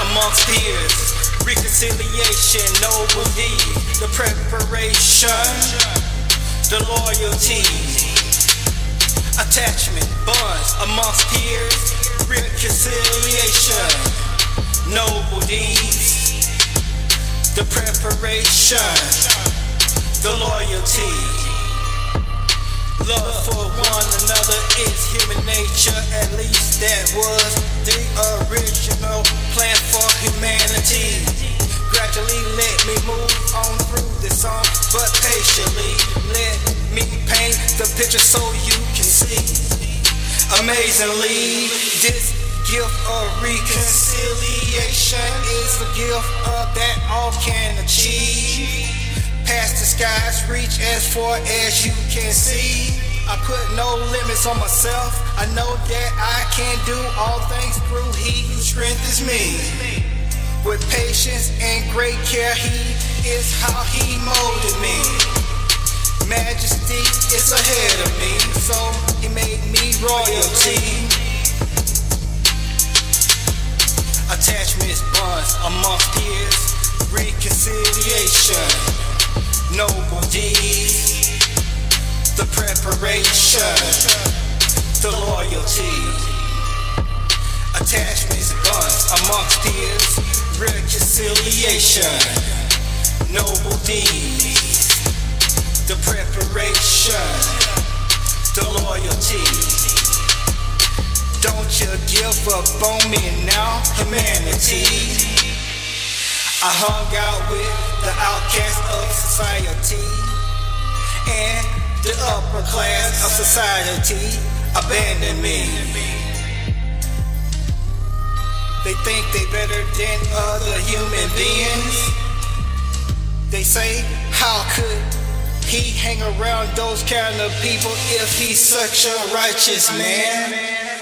amongst peers. Reconciliation, noble deed, the preparation, the loyalty, attachment, bonds amongst peers. Reconciliation, noble deeds, the preparation, the loyalty. Love for one another is human nature, at least let me paint the picture so you can see. Amazingly, this gift of reconciliation is the gift of that all can achieve. Past the skies, reach as far as you can see. I put no limits on myself. I know that I can do all things through He who strengthens me. With patience and great care, He is how He molded me. Is ahead of me, so He made me royalty. Attachments, bonds amongst peers, reconciliation noble deeds, the preparation, the loyalty, attachments, bonds amongst peers, reconciliation, noble deeds, up on me now, humanity. I hung out with the outcasts of society and the upper class of society abandoned me. They think they better than other human beings. They say, how could he hang around those kind of people if he's such a righteous man?